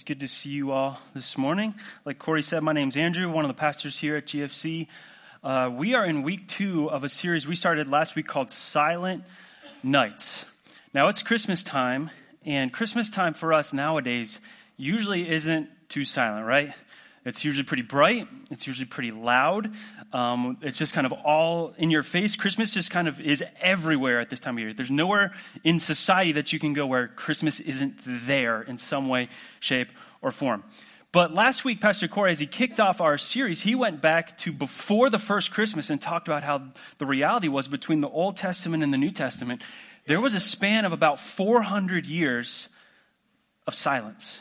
It is good to see you all this morning. Like Corey said, my name's Andrew, one of the pastors here at GFC. Uh, we are in week two of a series we started last week called Silent Nights. Now, it's Christmas time, and Christmas time for us nowadays usually isn't too silent, right? It's usually pretty bright. It's usually pretty loud. Um, it's just kind of all in your face. Christmas just kind of is everywhere at this time of year. There's nowhere in society that you can go where Christmas isn't there in some way, shape, or form. But last week, Pastor Corey, as he kicked off our series, he went back to before the first Christmas and talked about how the reality was between the Old Testament and the New Testament. There was a span of about 400 years of silence.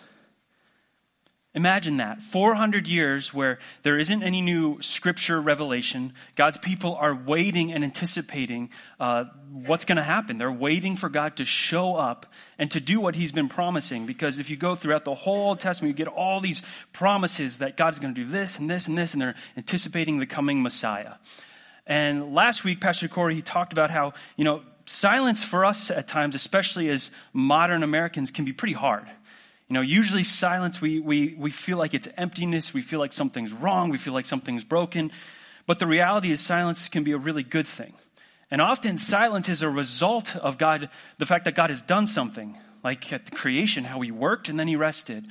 Imagine that 400 years where there isn't any new scripture revelation. God's people are waiting and anticipating uh, what's going to happen. They're waiting for God to show up and to do what He's been promising. Because if you go throughout the whole Old Testament, you get all these promises that God's going to do this and this and this, and they're anticipating the coming Messiah. And last week, Pastor Corey, he talked about how, you know, silence for us at times, especially as modern Americans, can be pretty hard. You know, usually silence, we, we, we feel like it's emptiness. We feel like something's wrong. We feel like something's broken. But the reality is, silence can be a really good thing. And often, silence is a result of God, the fact that God has done something, like at the creation, how he worked and then he rested.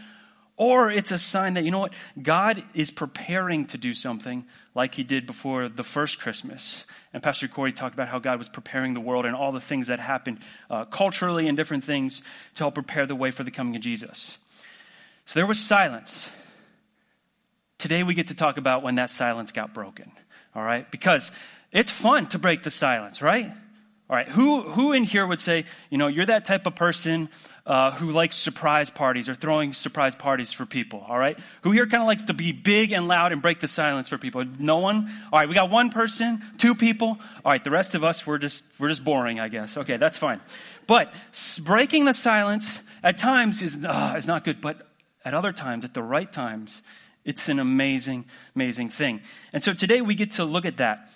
Or it's a sign that, you know what, God is preparing to do something like he did before the first Christmas. And Pastor Corey talked about how God was preparing the world and all the things that happened uh, culturally and different things to help prepare the way for the coming of Jesus. So there was silence. Today we get to talk about when that silence got broken, all right? Because it's fun to break the silence, right? All right, who, who in here would say, you know, you're that type of person uh, who likes surprise parties or throwing surprise parties for people, all right? Who here kind of likes to be big and loud and break the silence for people? No one? All right, we got one person, two people. All right, the rest of us, we're just, we're just boring, I guess. Okay, that's fine. But breaking the silence at times is, uh, is not good, but at other times, at the right times, it's an amazing, amazing thing. And so today we get to look at that.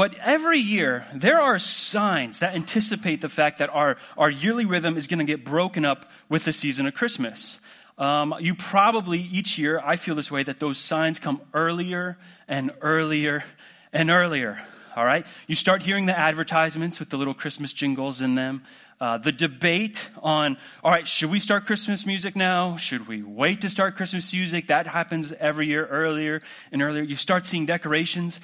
But every year, there are signs that anticipate the fact that our, our yearly rhythm is going to get broken up with the season of Christmas. Um, you probably, each year, I feel this way, that those signs come earlier and earlier and earlier. All right? You start hearing the advertisements with the little Christmas jingles in them. Uh, the debate on, all right, should we start Christmas music now? Should we wait to start Christmas music? That happens every year, earlier and earlier. You start seeing decorations.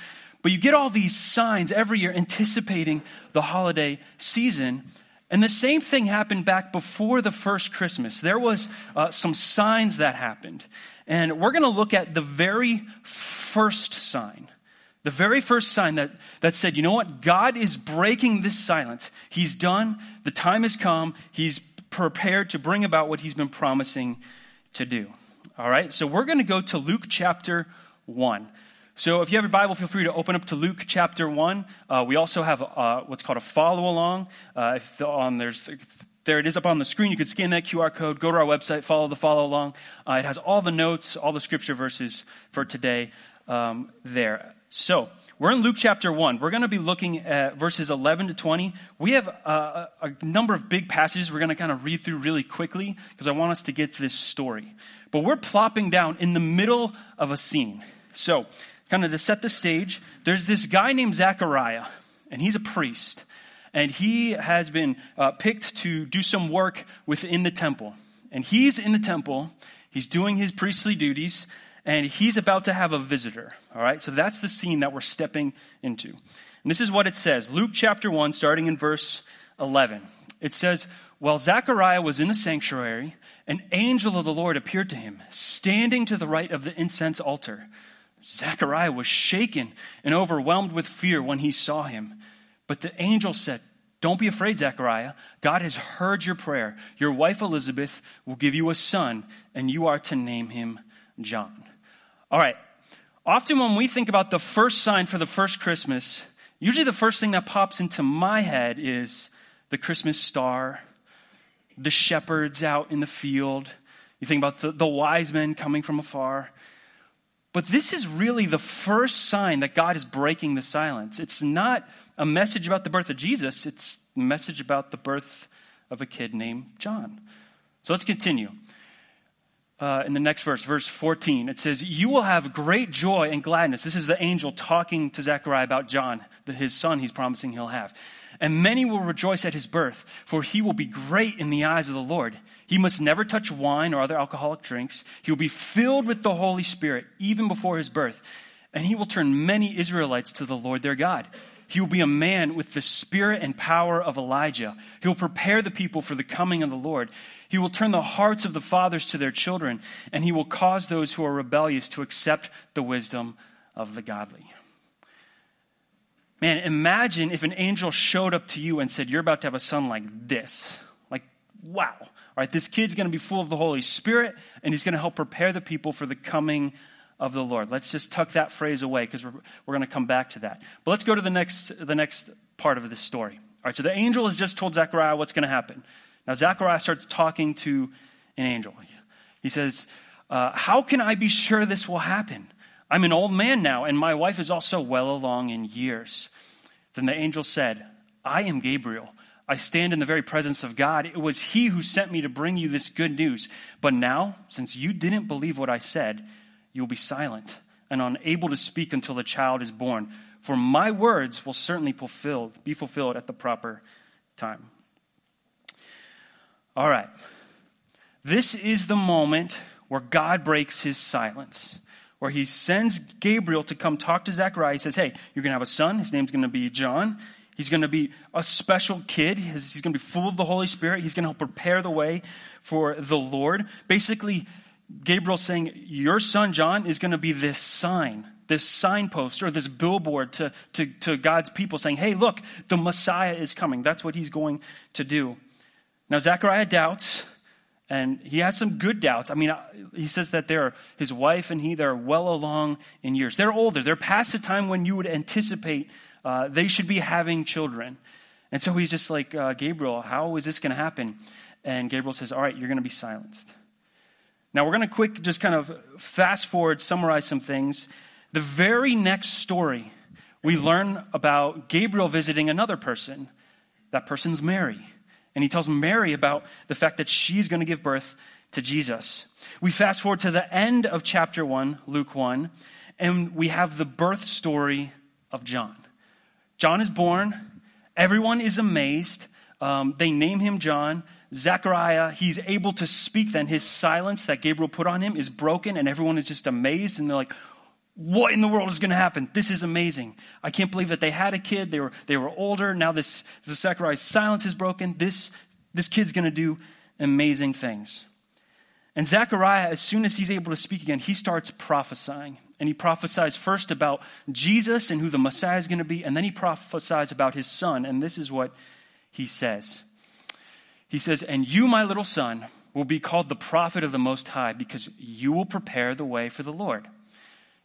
But you get all these signs every year anticipating the holiday season. And the same thing happened back before the first Christmas. There was uh, some signs that happened. And we're going to look at the very first sign. The very first sign that, that said, you know what? God is breaking this silence. He's done. The time has come. He's prepared to bring about what he's been promising to do. All right? So we're going to go to Luke chapter 1. So if you have your Bible, feel free to open up to Luke chapter 1. Uh, we also have uh, what's called a follow along. Uh, if the, there's, there it is up on the screen. You could scan that QR code, go to our website, follow the follow along. Uh, it has all the notes, all the scripture verses for today um, there. So we're in Luke chapter 1. We're going to be looking at verses 11 to 20. We have uh, a, a number of big passages we're going to kind of read through really quickly because I want us to get to this story. But we're plopping down in the middle of a scene. So kind of to set the stage, there's this guy named Zechariah, and he's a priest. And he has been uh, picked to do some work within the temple. And he's in the temple, he's doing his priestly duties, and he's about to have a visitor. All right, so that's the scene that we're stepping into. And this is what it says Luke chapter 1, starting in verse 11. It says, While Zechariah was in the sanctuary, an angel of the Lord appeared to him, standing to the right of the incense altar. Zechariah was shaken and overwhelmed with fear when he saw him. But the angel said, Don't be afraid, Zechariah. God has heard your prayer. Your wife Elizabeth will give you a son, and you are to name him John. All right. Often when we think about the first sign for the first Christmas, usually the first thing that pops into my head is the Christmas star, the shepherds out in the field. You think about the, the wise men coming from afar. But this is really the first sign that God is breaking the silence. It's not a message about the birth of Jesus, it's a message about the birth of a kid named John. So let's continue. uh, in the next verse, verse 14. It says, You will have great joy and gladness. This is the angel talking to Zechariah about John, the, his son he's promising he'll have. And many will rejoice at his birth, for he will be great in the eyes of the Lord. He must never touch wine or other alcoholic drinks. He will be filled with the Holy Spirit even before his birth. And he will turn many Israelites to the Lord their God. He will be a man with the spirit and power of Elijah. He will prepare the people for the coming of the Lord. He will turn the hearts of the fathers to their children, and he will cause those who are rebellious to accept the wisdom of the godly. Man, imagine if an angel showed up to you and said, You're about to have a son like this. Like, wow. All right, this kid's going to be full of the Holy Spirit, and he's going to help prepare the people for the coming of the Lord. Let's just tuck that phrase away because we're, we're going to come back to that. But let's go to the next, the next part of this story. All right, so the angel has just told Zechariah what's going to happen. Now, Zechariah starts talking to an angel. He says, uh, How can I be sure this will happen? I'm an old man now, and my wife is also well along in years. Then the angel said, I am Gabriel. I stand in the very presence of God. It was he who sent me to bring you this good news. But now, since you didn't believe what I said, you will be silent and unable to speak until the child is born. For my words will certainly fulfilled, be fulfilled at the proper time. All right. This is the moment where God breaks his silence, where he sends Gabriel to come talk to Zechariah. He says, Hey, you're going to have a son. His name's going to be John. He's going to be a special kid. He's going to be full of the Holy Spirit. He's going to help prepare the way for the Lord. Basically, Gabriel saying, Your son John is going to be this sign, this signpost, or this billboard to, to, to God's people saying, Hey, look, the Messiah is coming. That's what he's going to do. Now, Zechariah doubts, and he has some good doubts. I mean, uh, he says that they're, his wife and he, they're well along in years. They're older. They're past the time when you would anticipate uh, they should be having children. And so he's just like, uh, Gabriel, how is this going to happen? And Gabriel says, All right, you're going to be silenced. Now, we're going to quick just kind of fast forward, summarize some things. The very next story, we learn about Gabriel visiting another person. That person's Mary. And he tells Mary about the fact that she's going to give birth to Jesus. We fast forward to the end of chapter 1, Luke 1, and we have the birth story of John. John is born. Everyone is amazed. Um, they name him John. Zechariah, he's able to speak then. His silence that Gabriel put on him is broken, and everyone is just amazed, and they're like, what in the world is going to happen? This is amazing. I can't believe that they had a kid. They were, they were older. Now this, this Zechariah's silence is broken. This, this kid's going to do amazing things. And Zechariah, as soon as he's able to speak again, he starts prophesying. And he prophesies first about Jesus and who the Messiah is going to be, and then he prophesies about his son. And this is what he says he says, And you, my little son, will be called the prophet of the Most High because you will prepare the way for the Lord.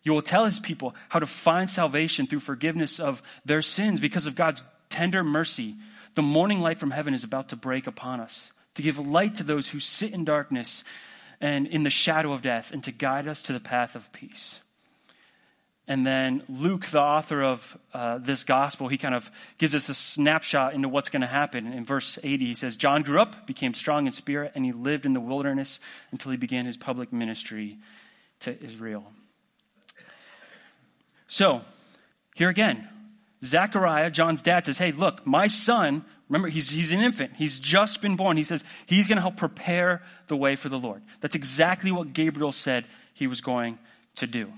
You will tell his people how to find salvation through forgiveness of their sins because of God's tender mercy. The morning light from heaven is about to break upon us to give light to those who sit in darkness and in the shadow of death and to guide us to the path of peace. And then Luke, the author of uh, this gospel, he kind of gives us a snapshot into what's going to happen. In verse 80, he says, John grew up, became strong in spirit, and he lived in the wilderness until he began his public ministry to Israel. So, here again, Zechariah, John's dad, says, Hey, look, my son, remember, he's, he's an infant. He's just been born. He says he's going to help prepare the way for the Lord. That's exactly what Gabriel said he was going to do.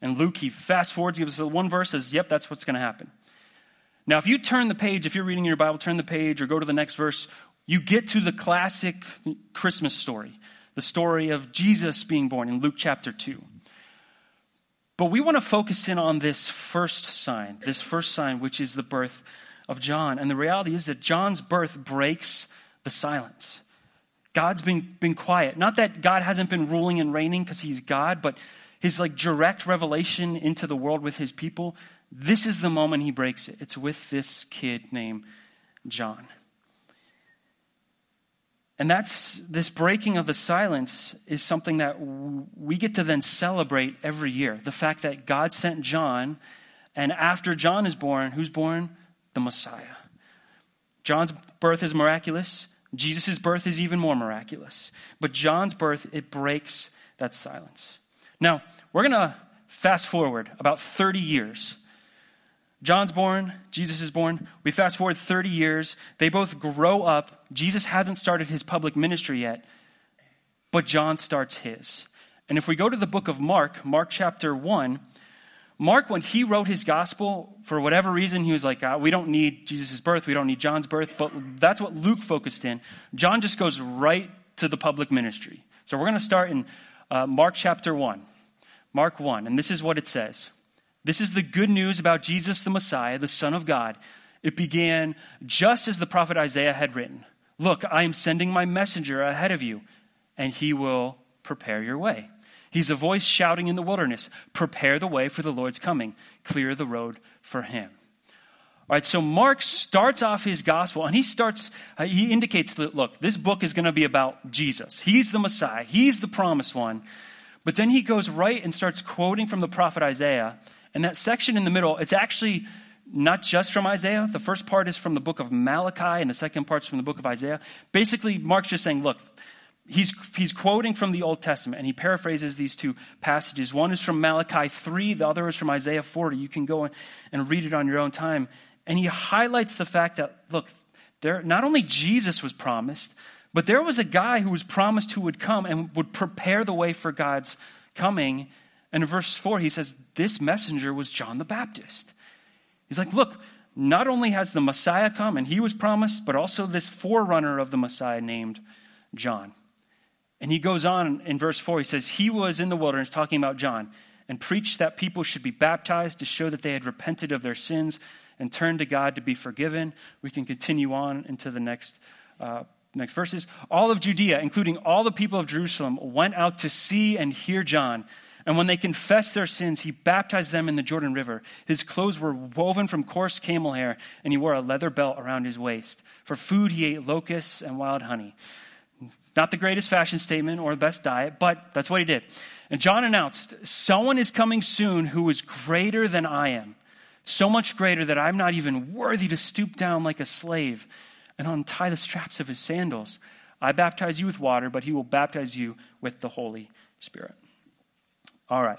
And Luke, he fast forwards, gives us one verse, says, Yep, that's what's going to happen. Now, if you turn the page, if you're reading your Bible, turn the page or go to the next verse, you get to the classic Christmas story, the story of Jesus being born in Luke chapter 2. But we want to focus in on this first sign, this first sign, which is the birth of John. And the reality is that John's birth breaks the silence. God's been, been quiet. Not that God hasn't been ruling and reigning because he's God, but his like direct revelation into the world with his people, this is the moment he breaks it. It's with this kid named John. And that's this breaking of the silence is something that we get to then celebrate every year. The fact that God sent John, and after John is born, who's born? The Messiah. John's birth is miraculous. Jesus' birth is even more miraculous. But John's birth, it breaks that silence. Now, we're going to fast forward about 30 years. John's born, Jesus is born. We fast forward 30 years. They both grow up. Jesus hasn't started his public ministry yet, but John starts his. And if we go to the book of Mark, Mark chapter 1, Mark, when he wrote his gospel, for whatever reason, he was like, ah, we don't need Jesus' birth, we don't need John's birth, but that's what Luke focused in. John just goes right to the public ministry. So we're going to start in uh, Mark chapter 1. Mark 1, and this is what it says. This is the good news about Jesus the Messiah, the Son of God. It began just as the prophet Isaiah had written Look, I am sending my messenger ahead of you, and he will prepare your way. He's a voice shouting in the wilderness Prepare the way for the Lord's coming, clear the road for him. All right, so Mark starts off his gospel and he starts, uh, he indicates that, look, this book is going to be about Jesus. He's the Messiah, he's the promised one. But then he goes right and starts quoting from the prophet Isaiah. And that section in the middle, it's actually not just from Isaiah. The first part is from the book of Malachi, and the second part's from the book of Isaiah. Basically, Mark's just saying, look, he's, he's quoting from the Old Testament, and he paraphrases these two passages. One is from Malachi 3, the other is from Isaiah 40. You can go and read it on your own time. And he highlights the fact that, look, there, not only Jesus was promised, but there was a guy who was promised who would come and would prepare the way for God's coming. And in verse 4, he says, This messenger was John the Baptist. He's like, Look, not only has the Messiah come and he was promised, but also this forerunner of the Messiah named John. And he goes on in verse 4, he says, He was in the wilderness, talking about John, and preached that people should be baptized to show that they had repented of their sins and turned to God to be forgiven. We can continue on into the next, uh, next verses. All of Judea, including all the people of Jerusalem, went out to see and hear John. And when they confessed their sins, he baptized them in the Jordan River. His clothes were woven from coarse camel hair, and he wore a leather belt around his waist. For food, he ate locusts and wild honey. Not the greatest fashion statement or the best diet, but that's what he did. And John announced, Someone is coming soon who is greater than I am, so much greater that I'm not even worthy to stoop down like a slave and untie the straps of his sandals. I baptize you with water, but he will baptize you with the Holy Spirit. All right.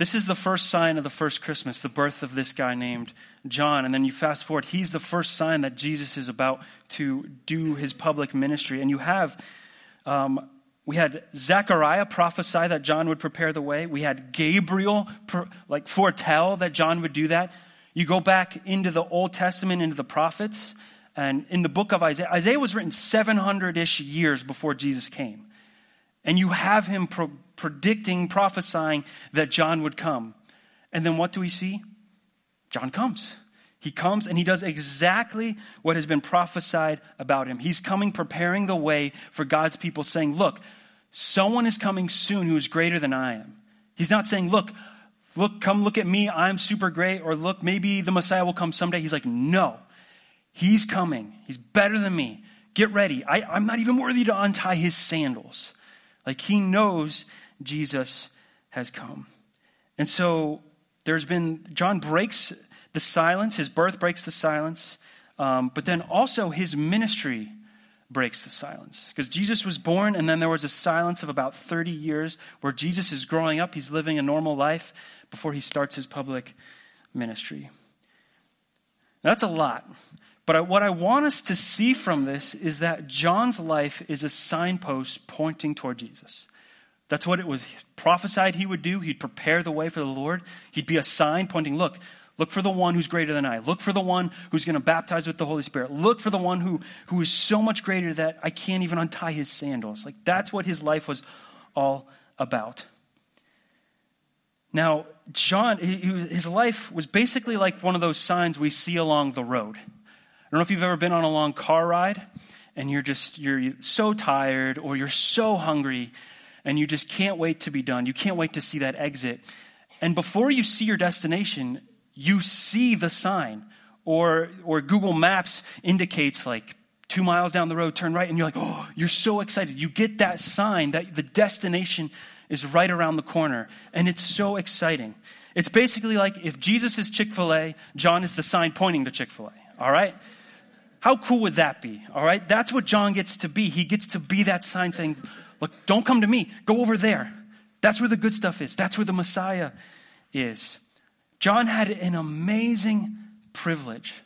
This is the first sign of the first Christmas, the birth of this guy named John. And then you fast forward, he's the first sign that Jesus is about to do his public ministry. And you have, um, we had Zechariah prophesy that John would prepare the way. We had Gabriel like foretell that John would do that. You go back into the Old Testament, into the prophets, and in the book of Isaiah, Isaiah was written 700 ish years before Jesus came. And you have him predicting, prophesying that John would come. And then what do we see? John comes. He comes and he does exactly what has been prophesied about him. He's coming, preparing the way for God's people, saying, Look, someone is coming soon who is greater than I am. He's not saying, Look, look, come look at me, I'm super great, or look, maybe the Messiah will come someday. He's like, No, he's coming. He's better than me. Get ready. I, I'm not even worthy to untie his sandals. Like he knows Jesus has come. And so there's been, John breaks the silence, his birth breaks the silence, um, but then also his ministry breaks the silence. Because Jesus was born, and then there was a silence of about 30 years where Jesus is growing up, he's living a normal life before he starts his public ministry. That's a lot. But what I want us to see from this is that John's life is a signpost pointing toward Jesus. That's what it was prophesied he would do. He'd prepare the way for the Lord. He'd be a sign pointing, look, look for the one who's greater than I. Look for the one who's going to baptize with the Holy Spirit. Look for the one who, who is so much greater that I can't even untie his sandals. Like that's what his life was all about. Now, John, his life was basically like one of those signs we see along the road. I don't know if you've ever been on a long car ride and you're just you're so tired or you're so hungry and you just can't wait to be done. You can't wait to see that exit. And before you see your destination, you see the sign or or Google Maps indicates like 2 miles down the road turn right and you're like, "Oh, you're so excited. You get that sign that the destination is right around the corner and it's so exciting. It's basically like if Jesus is Chick-fil-A, John is the sign pointing to Chick-fil-A. All right? How cool would that be? All right? That's what John gets to be. He gets to be that sign saying, Look, don't come to me. Go over there. That's where the good stuff is. That's where the Messiah is. John had an amazing privilege.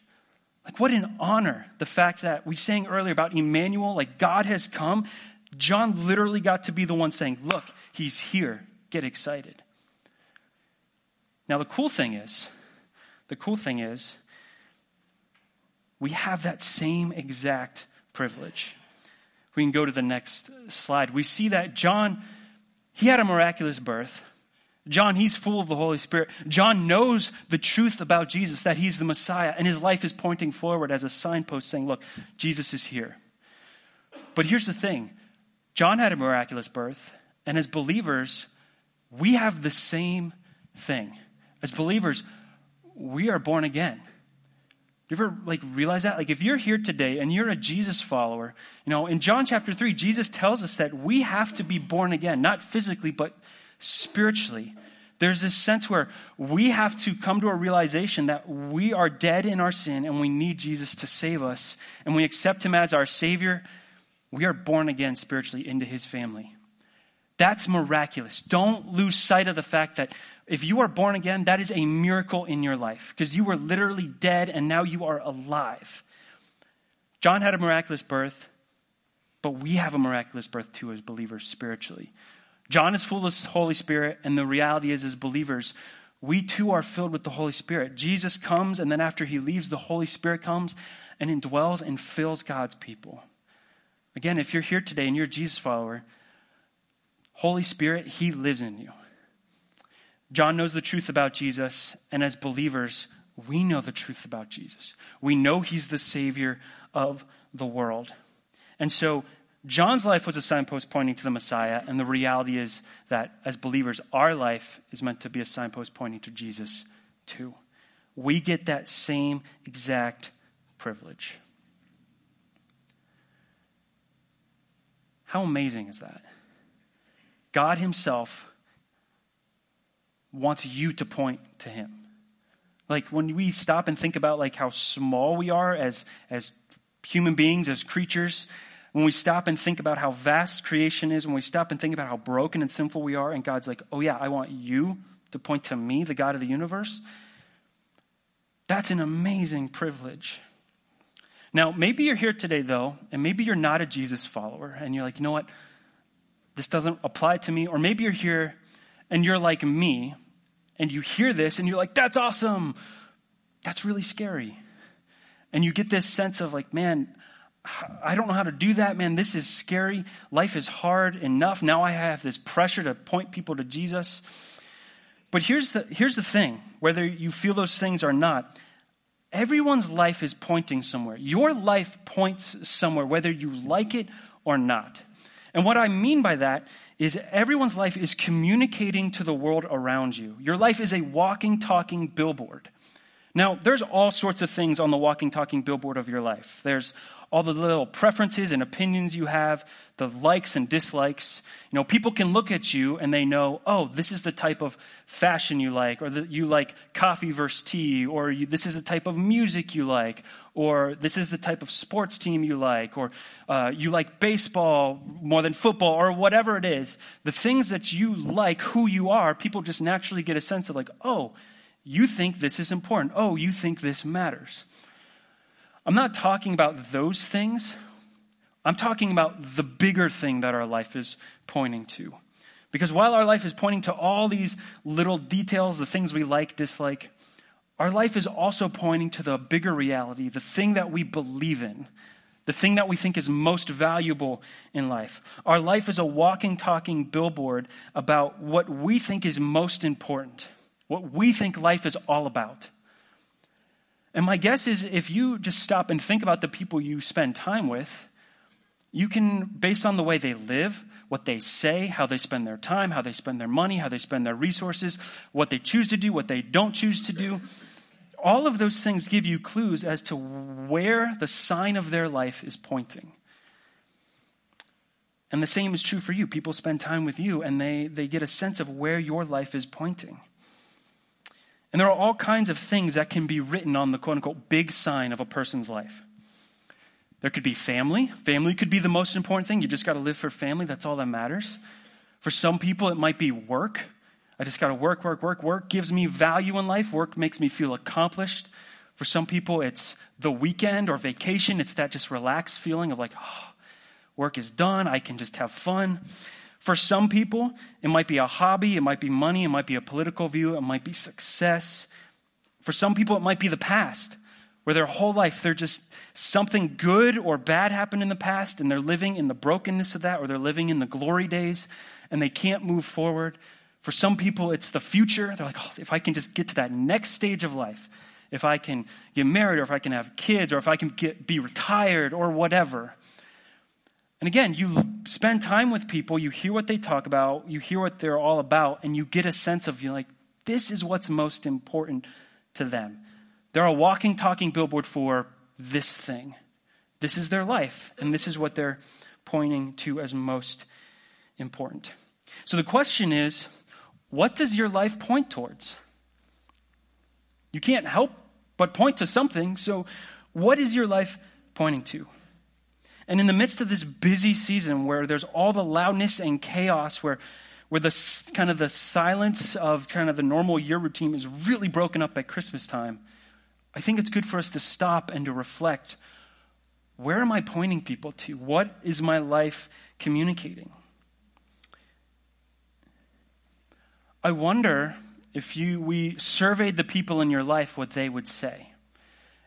Like, what an honor. The fact that we sang earlier about Emmanuel, like God has come. John literally got to be the one saying, Look, he's here. Get excited. Now, the cool thing is, the cool thing is, we have that same exact privilege. We can go to the next slide. We see that John, he had a miraculous birth. John, he's full of the Holy Spirit. John knows the truth about Jesus, that he's the Messiah, and his life is pointing forward as a signpost saying, Look, Jesus is here. But here's the thing John had a miraculous birth, and as believers, we have the same thing. As believers, we are born again. You ever like realize that? Like if you're here today and you're a Jesus follower, you know, in John chapter 3, Jesus tells us that we have to be born again, not physically, but spiritually. There's this sense where we have to come to a realization that we are dead in our sin and we need Jesus to save us, and we accept him as our Savior. We are born again spiritually into his family. That's miraculous. Don't lose sight of the fact that if you are born again, that is a miracle in your life because you were literally dead and now you are alive. John had a miraculous birth, but we have a miraculous birth too as believers spiritually. John is full of the Holy Spirit, and the reality is, as believers, we too are filled with the Holy Spirit. Jesus comes, and then after he leaves, the Holy Spirit comes and indwells and fills God's people. Again, if you're here today and you're a Jesus follower, Holy Spirit, he lives in you. John knows the truth about Jesus, and as believers, we know the truth about Jesus. We know he's the Savior of the world. And so John's life was a signpost pointing to the Messiah, and the reality is that as believers, our life is meant to be a signpost pointing to Jesus too. We get that same exact privilege. How amazing is that? God Himself wants you to point to Him. Like when we stop and think about like how small we are as, as human beings, as creatures, when we stop and think about how vast creation is, when we stop and think about how broken and sinful we are, and God's like, oh, yeah, I want you to point to me, the God of the universe, that's an amazing privilege. Now, maybe you're here today, though, and maybe you're not a Jesus follower, and you're like, you know what? This doesn't apply to me. Or maybe you're here and you're like me, and you hear this, and you're like, that's awesome. That's really scary. And you get this sense of, like, man, I don't know how to do that, man. This is scary. Life is hard enough. Now I have this pressure to point people to Jesus. But here's the, here's the thing whether you feel those things or not, everyone's life is pointing somewhere. Your life points somewhere, whether you like it or not. And what I mean by that is everyone's life is communicating to the world around you. Your life is a walking, talking billboard. Now, there's all sorts of things on the walking, talking billboard of your life. There's all the little preferences and opinions you have, the likes and dislikes. You know, people can look at you and they know, oh, this is the type of fashion you like, or that you like coffee versus tea, or you, this is the type of music you like, or this is the type of sports team you like, or uh, you like baseball more than football, or whatever it is. The things that you like, who you are, people just naturally get a sense of like, oh, you think this is important. Oh, you think this matters. I'm not talking about those things. I'm talking about the bigger thing that our life is pointing to. Because while our life is pointing to all these little details, the things we like, dislike, our life is also pointing to the bigger reality, the thing that we believe in, the thing that we think is most valuable in life. Our life is a walking, talking billboard about what we think is most important, what we think life is all about. And my guess is if you just stop and think about the people you spend time with, you can, based on the way they live, what they say, how they spend their time, how they spend their money, how they spend their resources, what they choose to do, what they don't choose to do, all of those things give you clues as to where the sign of their life is pointing. And the same is true for you. People spend time with you and they, they get a sense of where your life is pointing. And there are all kinds of things that can be written on the quote unquote big sign of a person's life. There could be family. Family could be the most important thing. You just got to live for family. That's all that matters. For some people, it might be work. I just got to work, work, work. Work gives me value in life. Work makes me feel accomplished. For some people, it's the weekend or vacation. It's that just relaxed feeling of like, oh, work is done. I can just have fun. For some people, it might be a hobby, it might be money, it might be a political view, it might be success. For some people, it might be the past, where their whole life, they're just something good or bad happened in the past, and they're living in the brokenness of that, or they're living in the glory days, and they can't move forward. For some people, it's the future. They're like, oh, if I can just get to that next stage of life, if I can get married, or if I can have kids, or if I can get, be retired, or whatever. And again, you spend time with people, you hear what they talk about, you hear what they're all about, and you get a sense of, you know, like, this is what's most important to them. They're a walking, talking billboard for this thing. This is their life, and this is what they're pointing to as most important. So the question is what does your life point towards? You can't help but point to something, so what is your life pointing to? And in the midst of this busy season where there's all the loudness and chaos, where, where the kind of the silence of kind of the normal year routine is really broken up at Christmas time, I think it's good for us to stop and to reflect where am I pointing people to? What is my life communicating? I wonder if you, we surveyed the people in your life, what they would say.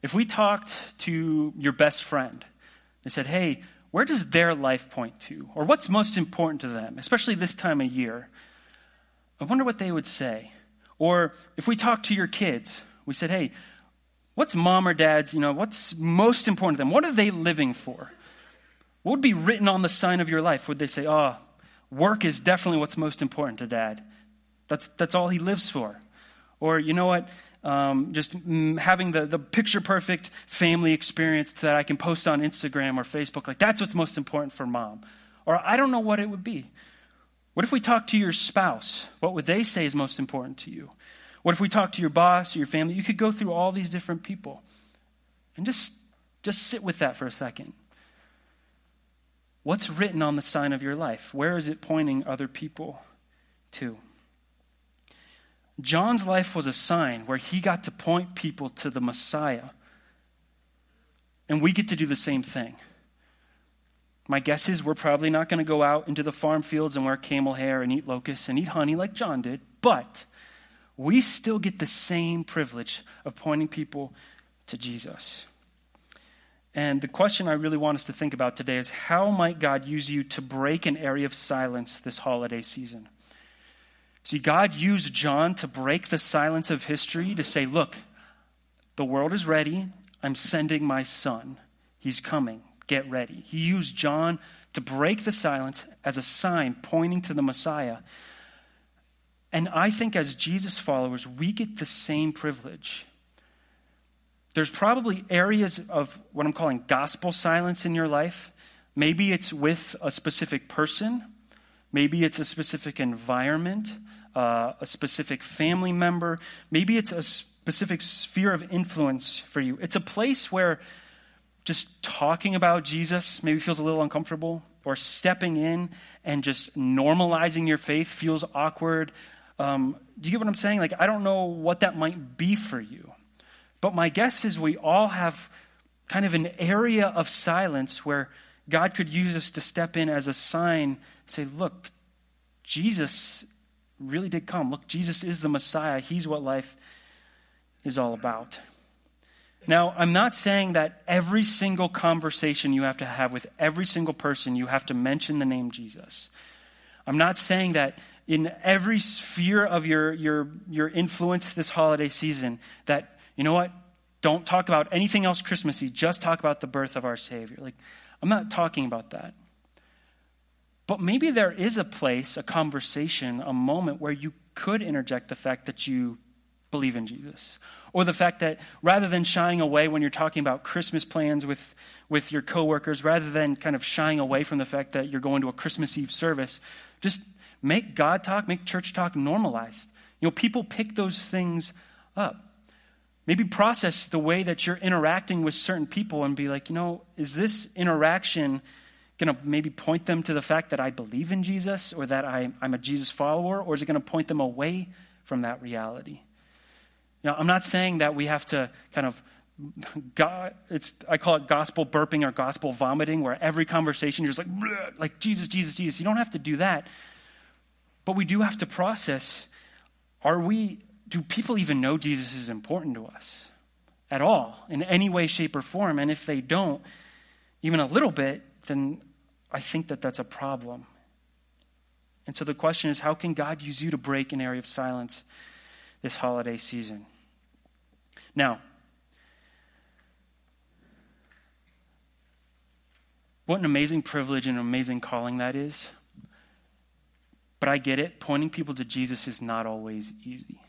If we talked to your best friend, they said, hey, where does their life point to? Or what's most important to them, especially this time of year? I wonder what they would say. Or if we talk to your kids, we said, hey, what's mom or dad's, you know, what's most important to them? What are they living for? What would be written on the sign of your life? Would they say, oh, work is definitely what's most important to dad? That's, that's all he lives for. Or, you know what? Um, just having the, the picture perfect family experience that I can post on Instagram or Facebook. Like, that's what's most important for mom. Or I don't know what it would be. What if we talk to your spouse? What would they say is most important to you? What if we talk to your boss or your family? You could go through all these different people and just, just sit with that for a second. What's written on the sign of your life? Where is it pointing other people to? John's life was a sign where he got to point people to the Messiah. And we get to do the same thing. My guess is we're probably not going to go out into the farm fields and wear camel hair and eat locusts and eat honey like John did, but we still get the same privilege of pointing people to Jesus. And the question I really want us to think about today is how might God use you to break an area of silence this holiday season? See, God used John to break the silence of history to say, look, the world is ready. I'm sending my son. He's coming. Get ready. He used John to break the silence as a sign pointing to the Messiah. And I think as Jesus followers, we get the same privilege. There's probably areas of what I'm calling gospel silence in your life. Maybe it's with a specific person, maybe it's a specific environment uh, a specific family member. Maybe it's a specific sphere of influence for you. It's a place where just talking about Jesus maybe feels a little uncomfortable, or stepping in and just normalizing your faith feels awkward. Um, do you get what I'm saying? Like, I don't know what that might be for you. But my guess is we all have kind of an area of silence where God could use us to step in as a sign, say, look, Jesus really did come. Look, Jesus is the Messiah. He's what life is all about. Now, I'm not saying that every single conversation you have to have with every single person, you have to mention the name Jesus. I'm not saying that in every sphere of your, your, your influence this holiday season, that, you know what, don't talk about anything else Christmassy, just talk about the birth of our Savior. Like, I'm not talking about that. But maybe there is a place, a conversation, a moment where you could interject the fact that you believe in Jesus. Or the fact that rather than shying away when you're talking about Christmas plans with, with your coworkers, rather than kind of shying away from the fact that you're going to a Christmas Eve service, just make God talk, make church talk normalized. You know, people pick those things up. Maybe process the way that you're interacting with certain people and be like, you know, is this interaction going to maybe point them to the fact that I believe in Jesus or that I, am a Jesus follower, or is it going to point them away from that reality? Now, I'm not saying that we have to kind of God, it's, I call it gospel burping or gospel vomiting, where every conversation you're just like, like Jesus, Jesus, Jesus. You don't have to do that. But we do have to process are we, do people even know Jesus is important to us at all, in any way, shape, or form? And if they don't, even a little bit, then I think that that's a problem. And so the question is how can God use you to break an area of silence this holiday season? Now, what an amazing privilege and amazing calling that is. But I get it. Pointing people to Jesus is not always easy.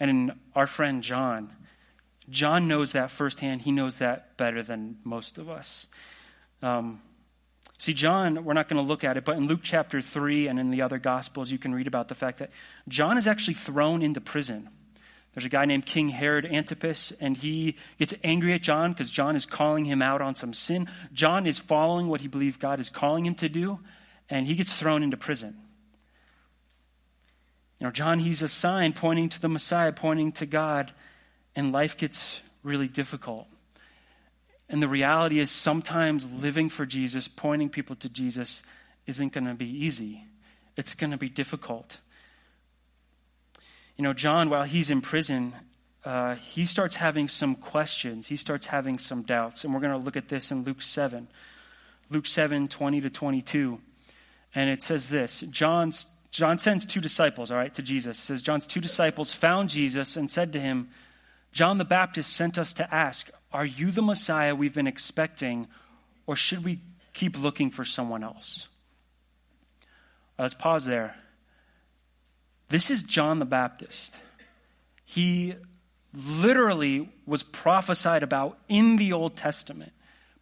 And our friend John, John knows that firsthand. He knows that better than most of us. Um, see, John, we're not going to look at it, but in Luke chapter 3 and in the other Gospels, you can read about the fact that John is actually thrown into prison. There's a guy named King Herod Antipas, and he gets angry at John because John is calling him out on some sin. John is following what he believes God is calling him to do, and he gets thrown into prison. You know, John, he's a sign pointing to the Messiah, pointing to God, and life gets really difficult. And the reality is, sometimes living for Jesus, pointing people to Jesus, isn't going to be easy. It's going to be difficult. You know, John, while he's in prison, uh, he starts having some questions. He starts having some doubts. And we're going to look at this in Luke 7. Luke 7, 20 to 22. And it says this John's, John sends two disciples, all right, to Jesus. It says, John's two disciples found Jesus and said to him, John the Baptist sent us to ask, Are you the Messiah we've been expecting, or should we keep looking for someone else? let's pause there. This is John the Baptist. He literally was prophesied about in the Old Testament.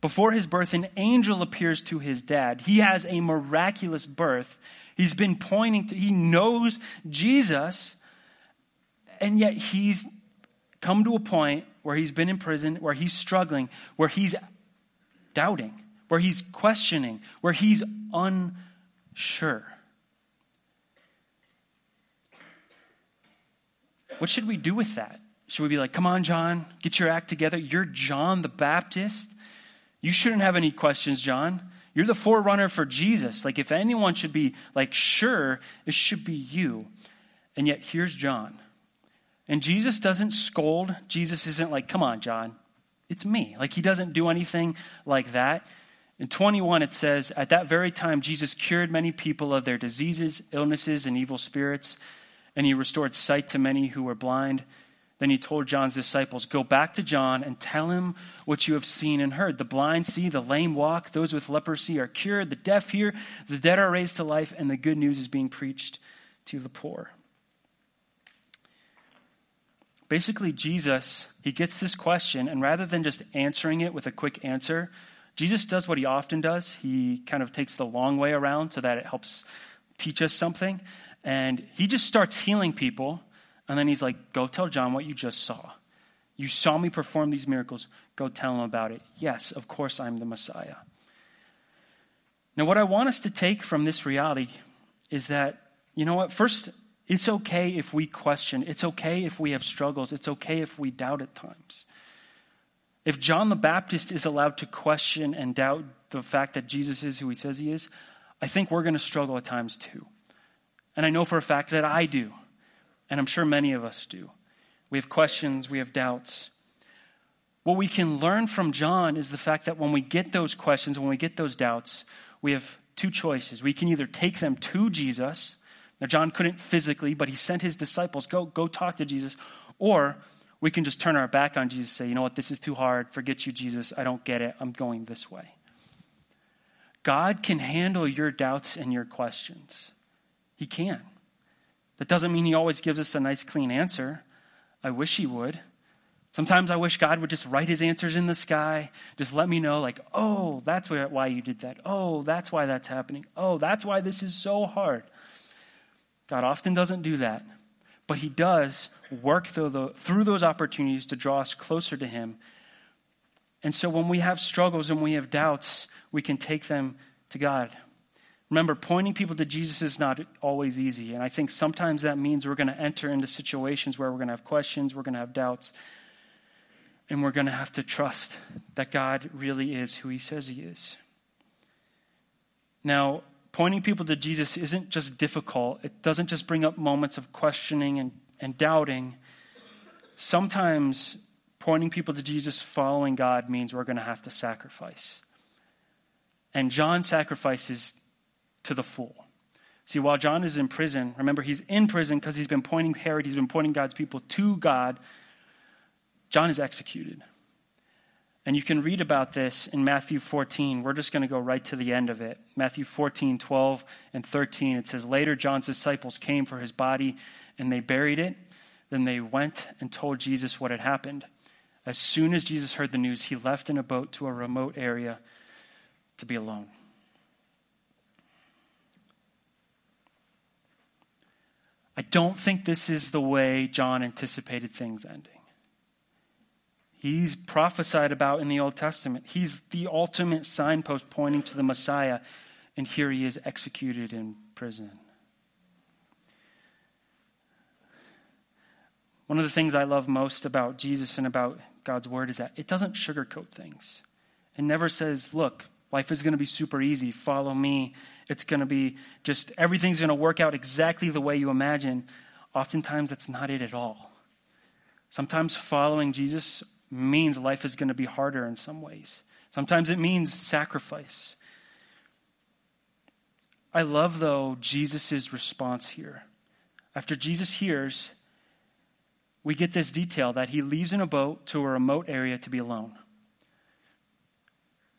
Before his birth, an angel appears to his dad. He has a miraculous birth. He's been pointing to, he knows Jesus, and yet he's come to a point where he's been in prison, where he's struggling, where he's doubting, where he's questioning, where he's unsure. What should we do with that? Should we be like, come on, John, get your act together? You're John the Baptist. You shouldn't have any questions, John. You're the forerunner for Jesus. Like, if anyone should be like sure, it should be you. And yet, here's John. And Jesus doesn't scold. Jesus isn't like, come on, John, it's me. Like, he doesn't do anything like that. In 21, it says, At that very time, Jesus cured many people of their diseases, illnesses, and evil spirits and he restored sight to many who were blind. Then he told John's disciples, Go back to John and tell him what you have seen and heard. The blind see, the lame walk, those with leprosy are cured, the deaf hear, the dead are raised to life, and the good news is being preached to the poor. Basically, Jesus, he gets this question, and rather than just answering it with a quick answer, Jesus does what he often does. He kind of takes the long way around so that it helps teach us something. And he just starts healing people. And then he's like, Go tell John what you just saw. You saw me perform these miracles. Go tell him about it. Yes, of course, I'm the Messiah. Now, what I want us to take from this reality is that, you know what? First, it's okay if we question. It's okay if we have struggles. It's okay if we doubt at times. If John the Baptist is allowed to question and doubt the fact that Jesus is who he says he is, I think we're going to struggle at times too. And I know for a fact that I do. And I'm sure many of us do. We have questions, we have doubts. What we can learn from John is the fact that when we get those questions, when we get those doubts, we have two choices. We can either take them to Jesus. Now, John couldn't physically, but he sent his disciples, go, go talk to Jesus. Or we can just turn our back on Jesus say, you know what, this is too hard. Forget you, Jesus. I don't get it. I'm going this way. God can handle your doubts and your questions. He can. That doesn't mean He always gives us a nice, clean answer. I wish He would. Sometimes I wish God would just write His answers in the sky, just let me know, like, oh, that's why you did that. Oh, that's why that's happening. Oh, that's why this is so hard. God often doesn't do that. but He does work through, the, through those opportunities to draw us closer to Him. And so when we have struggles and we have doubts, we can take them to God. Remember, pointing people to Jesus is not always easy. And I think sometimes that means we're going to enter into situations where we're going to have questions, we're going to have doubts, and we're going to have to trust that God really is who He says He is. Now, pointing people to Jesus isn't just difficult, it doesn't just bring up moments of questioning and, and doubting. Sometimes pointing people to Jesus, following God, means we're going to have to sacrifice. And John sacrifices to the full. See, while John is in prison, remember he's in prison because he's been pointing Herod, he's been pointing God's people to God. John is executed. And you can read about this in Matthew 14. We're just going to go right to the end of it. Matthew 14, 12, and 13. It says, Later, John's disciples came for his body, and they buried it. Then they went and told Jesus what had happened. As soon as Jesus heard the news, he left in a boat to a remote area to be alone. I don't think this is the way John anticipated things ending. He's prophesied about in the Old Testament. He's the ultimate signpost pointing to the Messiah, and here he is executed in prison. One of the things I love most about Jesus and about God's word is that it doesn't sugarcoat things. It never says, look, life is going to be super easy, follow me, it's going to be just everything's going to work out exactly the way you imagine. Oftentimes, that's not it at all. Sometimes following Jesus means life is going to be harder in some ways. Sometimes it means sacrifice. I love, though, Jesus' response here. After Jesus hears, we get this detail that he leaves in a boat to a remote area to be alone.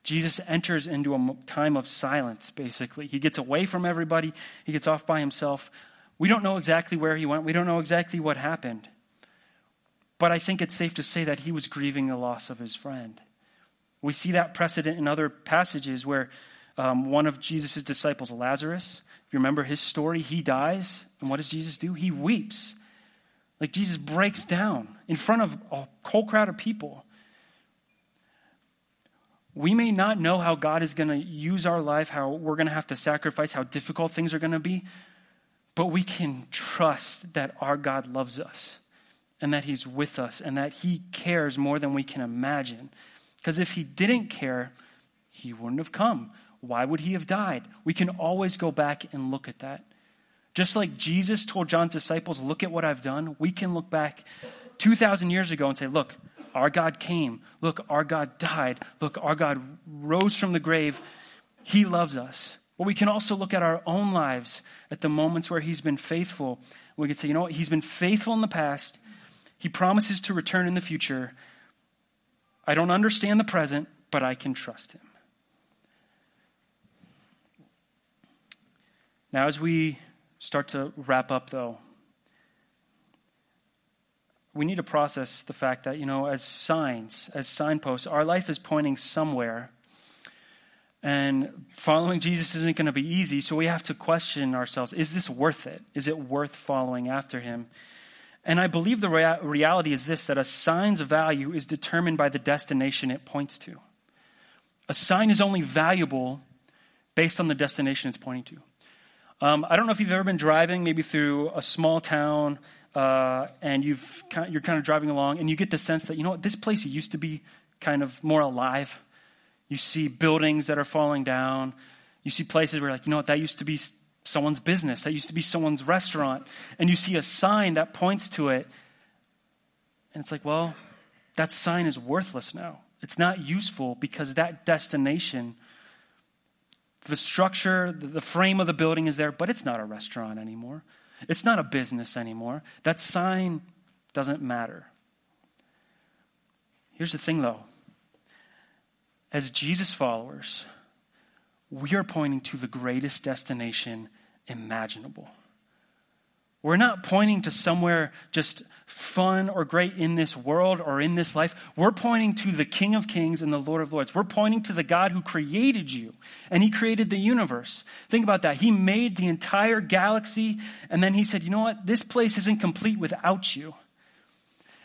Jesus enters into a time of silence, basically. He gets away from everybody, he gets off by himself. We don't know exactly where he went, we don't know exactly what happened. But I think it's safe to say that he was grieving the loss of his friend. We see that precedent in other passages where um, one of Jesus' disciples, Lazarus, if you remember his story, he dies. And what does Jesus do? He weeps. Like Jesus breaks down in front of a whole crowd of people. We may not know how God is going to use our life, how we're going to have to sacrifice, how difficult things are going to be, but we can trust that our God loves us and that He's with us and that He cares more than we can imagine. Because if He didn't care, He wouldn't have come. Why would He have died? We can always go back and look at that. Just like Jesus told John's disciples, Look at what I've done, we can look back 2,000 years ago and say, Look, our God came. Look, our God died. Look, our God rose from the grave. He loves us. But we can also look at our own lives, at the moments where He's been faithful. We can say, you know what? He's been faithful in the past. He promises to return in the future. I don't understand the present, but I can trust Him. Now, as we start to wrap up, though, we need to process the fact that, you know, as signs, as signposts, our life is pointing somewhere. And following Jesus isn't going to be easy, so we have to question ourselves is this worth it? Is it worth following after him? And I believe the rea- reality is this that a sign's value is determined by the destination it points to. A sign is only valuable based on the destination it's pointing to. Um, I don't know if you've ever been driving, maybe through a small town uh, and you've you're kind of driving along, and you get the sense that you know what this place used to be kind of more alive. You see buildings that are falling down. You see places where like you know what that used to be someone's business, that used to be someone's restaurant, and you see a sign that points to it, and it's like, well, that sign is worthless now. It's not useful because that destination, the structure, the frame of the building is there, but it's not a restaurant anymore. It's not a business anymore. That sign doesn't matter. Here's the thing, though. As Jesus followers, we are pointing to the greatest destination imaginable. We're not pointing to somewhere just fun or great in this world or in this life. We're pointing to the King of Kings and the Lord of Lords. We're pointing to the God who created you and He created the universe. Think about that. He made the entire galaxy and then He said, you know what? This place isn't complete without you.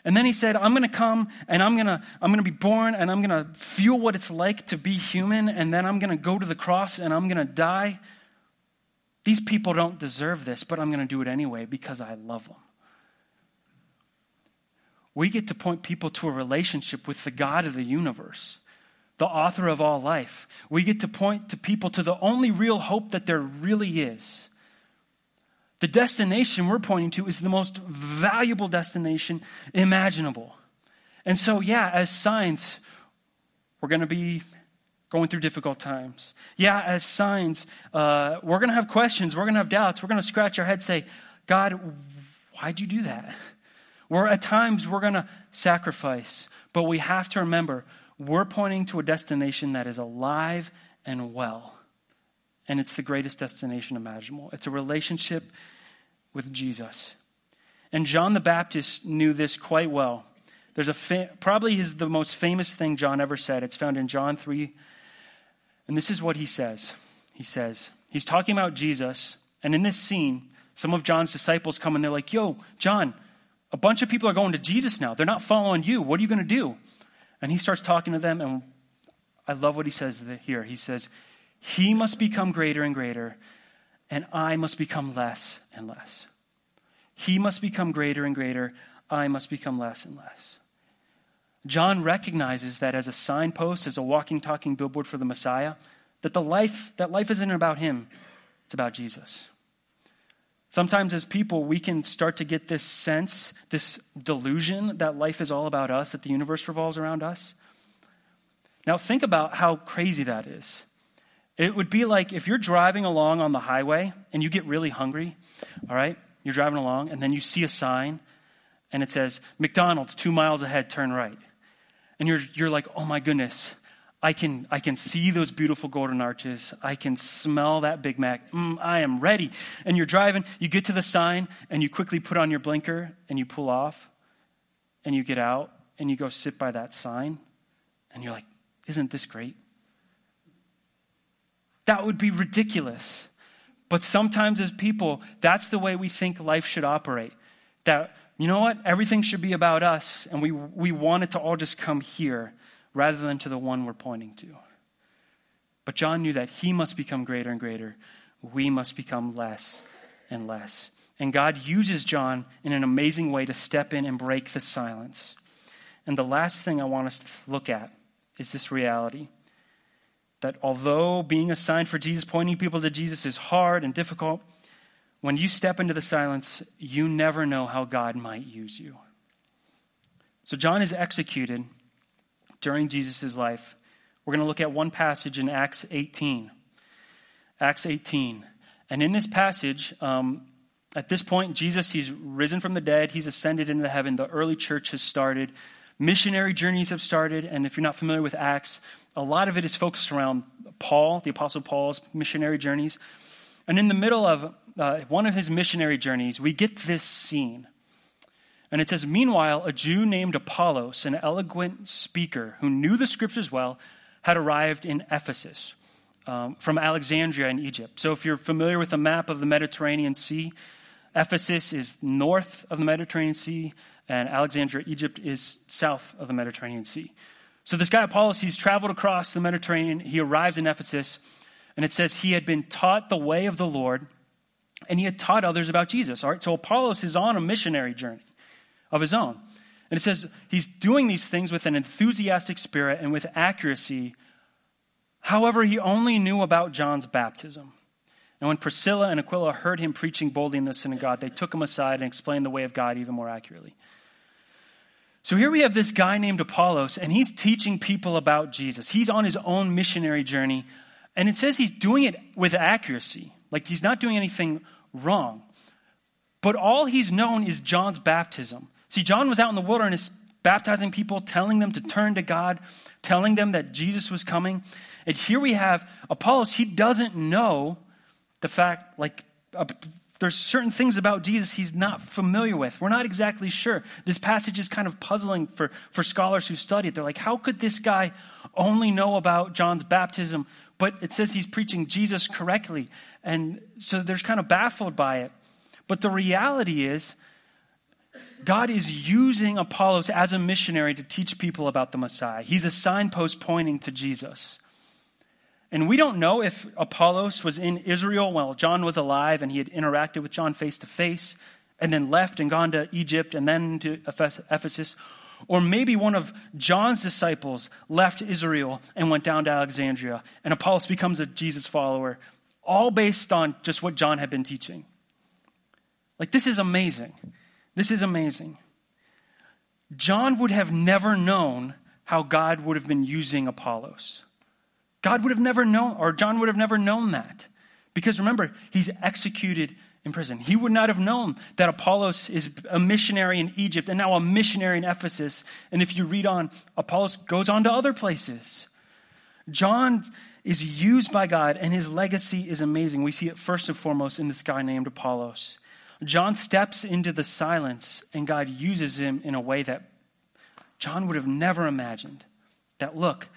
And then he said, I'm going to come and I'm going to I'm going to be born and I'm going to feel what it's like to be human and then I'm going to go to the cross and I'm going to die. These people don't deserve this, but I'm going to do it anyway because I love them. We get to point people to a relationship with the God of the universe, the author of all life. We get to point to people to the only real hope that there really is. The destination we're pointing to is the most valuable destination imaginable. And so, yeah, as signs, we're going to be going through difficult times. Yeah, as signs, uh, we're going to have questions, we're going to have doubts, we're going to scratch our head, say, God, why'd you do that? Where at times we're going to sacrifice, but we have to remember we're pointing to a destination that is alive and well. And it's the greatest destination imaginable. It's a relationship with Jesus. And John the Baptist knew this quite well. There's a fa- probably is the most famous thing John ever said. It's found in John 3 and this is what he says. He says, he's talking about Jesus, and in this scene, some of John's disciples come and they're like, Yo, John, a bunch of people are going to Jesus now. They're not following you. What are you going to do? And he starts talking to them, and I love what he says here. He says, He must become greater and greater, and I must become less and less. He must become greater and greater, I must become less and less. John recognizes that as a signpost, as a walking, talking billboard for the Messiah, that the life, that life isn't about him, it's about Jesus. Sometimes, as people, we can start to get this sense, this delusion that life is all about us, that the universe revolves around us. Now, think about how crazy that is. It would be like if you're driving along on the highway and you get really hungry, all right? You're driving along and then you see a sign and it says, McDonald's two miles ahead, turn right and you're, you're like, oh my goodness, I can, I can see those beautiful golden arches. I can smell that Big Mac. Mm, I am ready. And you're driving, you get to the sign, and you quickly put on your blinker, and you pull off, and you get out, and you go sit by that sign, and you're like, isn't this great? That would be ridiculous. But sometimes, as people, that's the way we think life should operate. That you know what? Everything should be about us, and we, we want it to all just come here rather than to the one we're pointing to. But John knew that he must become greater and greater. We must become less and less. And God uses John in an amazing way to step in and break the silence. And the last thing I want us to look at is this reality that although being a sign for Jesus, pointing people to Jesus is hard and difficult, when you step into the silence, you never know how God might use you. So, John is executed during Jesus' life. We're going to look at one passage in Acts 18. Acts 18. And in this passage, um, at this point, Jesus, he's risen from the dead, he's ascended into heaven. The early church has started. Missionary journeys have started. And if you're not familiar with Acts, a lot of it is focused around Paul, the Apostle Paul's missionary journeys. And in the middle of uh, one of his missionary journeys, we get this scene. And it says, Meanwhile, a Jew named Apollos, an eloquent speaker who knew the scriptures well, had arrived in Ephesus um, from Alexandria in Egypt. So if you're familiar with the map of the Mediterranean Sea, Ephesus is north of the Mediterranean Sea, and Alexandria, Egypt, is south of the Mediterranean Sea. So this guy Apollos, he's traveled across the Mediterranean. He arrives in Ephesus, and it says he had been taught the way of the Lord and he had taught others about Jesus. All right, so Apollos is on a missionary journey of his own. And it says he's doing these things with an enthusiastic spirit and with accuracy. However, he only knew about John's baptism. And when Priscilla and Aquila heard him preaching boldly in the synagogue, they took him aside and explained the way of God even more accurately. So here we have this guy named Apollos, and he's teaching people about Jesus. He's on his own missionary journey, and it says he's doing it with accuracy. Like he's not doing anything wrong. But all he's known is John's baptism. See, John was out in the wilderness baptizing people, telling them to turn to God, telling them that Jesus was coming. And here we have Apollos, he doesn't know the fact, like, There's certain things about Jesus he's not familiar with. We're not exactly sure. This passage is kind of puzzling for, for scholars who study it. They're like, how could this guy only know about John's baptism, but it says he's preaching Jesus correctly? And so they're kind of baffled by it. But the reality is, God is using Apollos as a missionary to teach people about the Messiah. He's a signpost pointing to Jesus. And we don't know if Apollos was in Israel while John was alive and he had interacted with John face to face and then left and gone to Egypt and then to Ephesus. Or maybe one of John's disciples left Israel and went down to Alexandria, and Apollos becomes a Jesus follower, all based on just what John had been teaching. Like, this is amazing. This is amazing. John would have never known how God would have been using Apollos. God would have never known, or John would have never known that. Because remember, he's executed in prison. He would not have known that Apollos is a missionary in Egypt and now a missionary in Ephesus. And if you read on, Apollos goes on to other places. John is used by God, and his legacy is amazing. We see it first and foremost in this guy named Apollos. John steps into the silence, and God uses him in a way that John would have never imagined. That, look,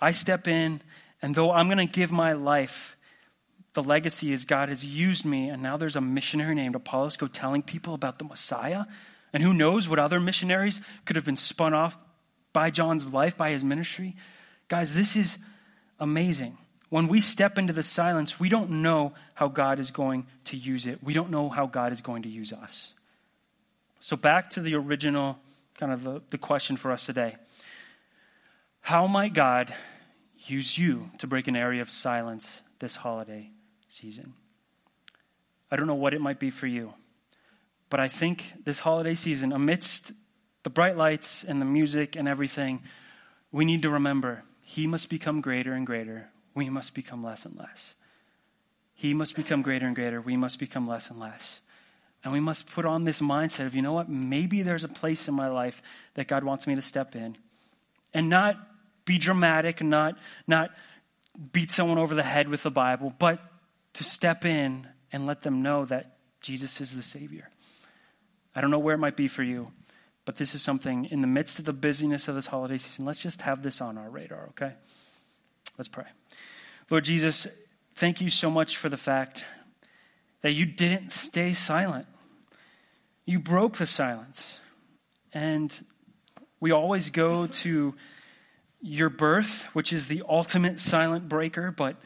I step in, and though I'm going to give my life, the legacy is God has used me, and now there's a missionary named Apollos go telling people about the Messiah. And who knows what other missionaries could have been spun off by John's life, by his ministry. Guys, this is amazing. When we step into the silence, we don't know how God is going to use it. We don't know how God is going to use us. So, back to the original kind of the, the question for us today how might God use you to break an area of silence this holiday season? I don't know what it might be for you, but I think this holiday season, amidst the bright lights and the music and everything, we need to remember He must become greater and greater. We must become less and less. He must become greater and greater. We must become less and less. And we must put on this mindset of, you know what, maybe there's a place in my life that God wants me to step in and not be dramatic, not, not beat someone over the head with the Bible, but to step in and let them know that Jesus is the Savior. I don't know where it might be for you, but this is something in the midst of the busyness of this holiday season. Let's just have this on our radar, okay? Let's pray. Lord Jesus, thank you so much for the fact that you didn't stay silent. You broke the silence. And we always go to your birth, which is the ultimate silent breaker, but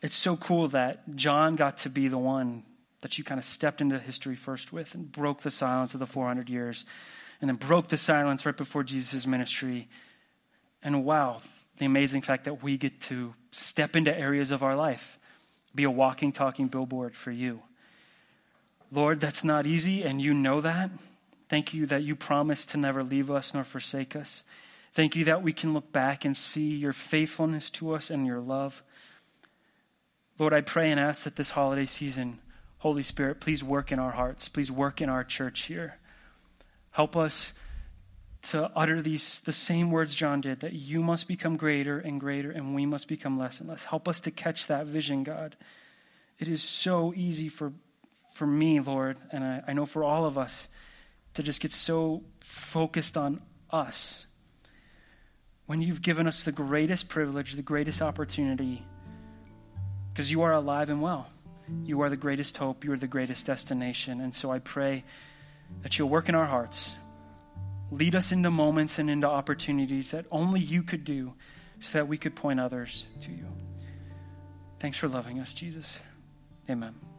it's so cool that John got to be the one that you kind of stepped into history first with and broke the silence of the 400 years and then broke the silence right before Jesus' ministry. And wow, the amazing fact that we get to step into areas of our life, be a walking, talking billboard for you. Lord, that's not easy, and you know that. Thank you that you promised to never leave us nor forsake us. Thank you that we can look back and see your faithfulness to us and your love. Lord, I pray and ask that this holiday season, Holy Spirit, please work in our hearts. Please work in our church here. Help us to utter these the same words John did that you must become greater and greater and we must become less and less. Help us to catch that vision, God. It is so easy for for me, Lord, and I, I know for all of us to just get so focused on us when you've given us the greatest privilege, the greatest opportunity, because you are alive and well. You are the greatest hope. You are the greatest destination. And so I pray that you'll work in our hearts. Lead us into moments and into opportunities that only you could do so that we could point others to you. Thanks for loving us, Jesus. Amen.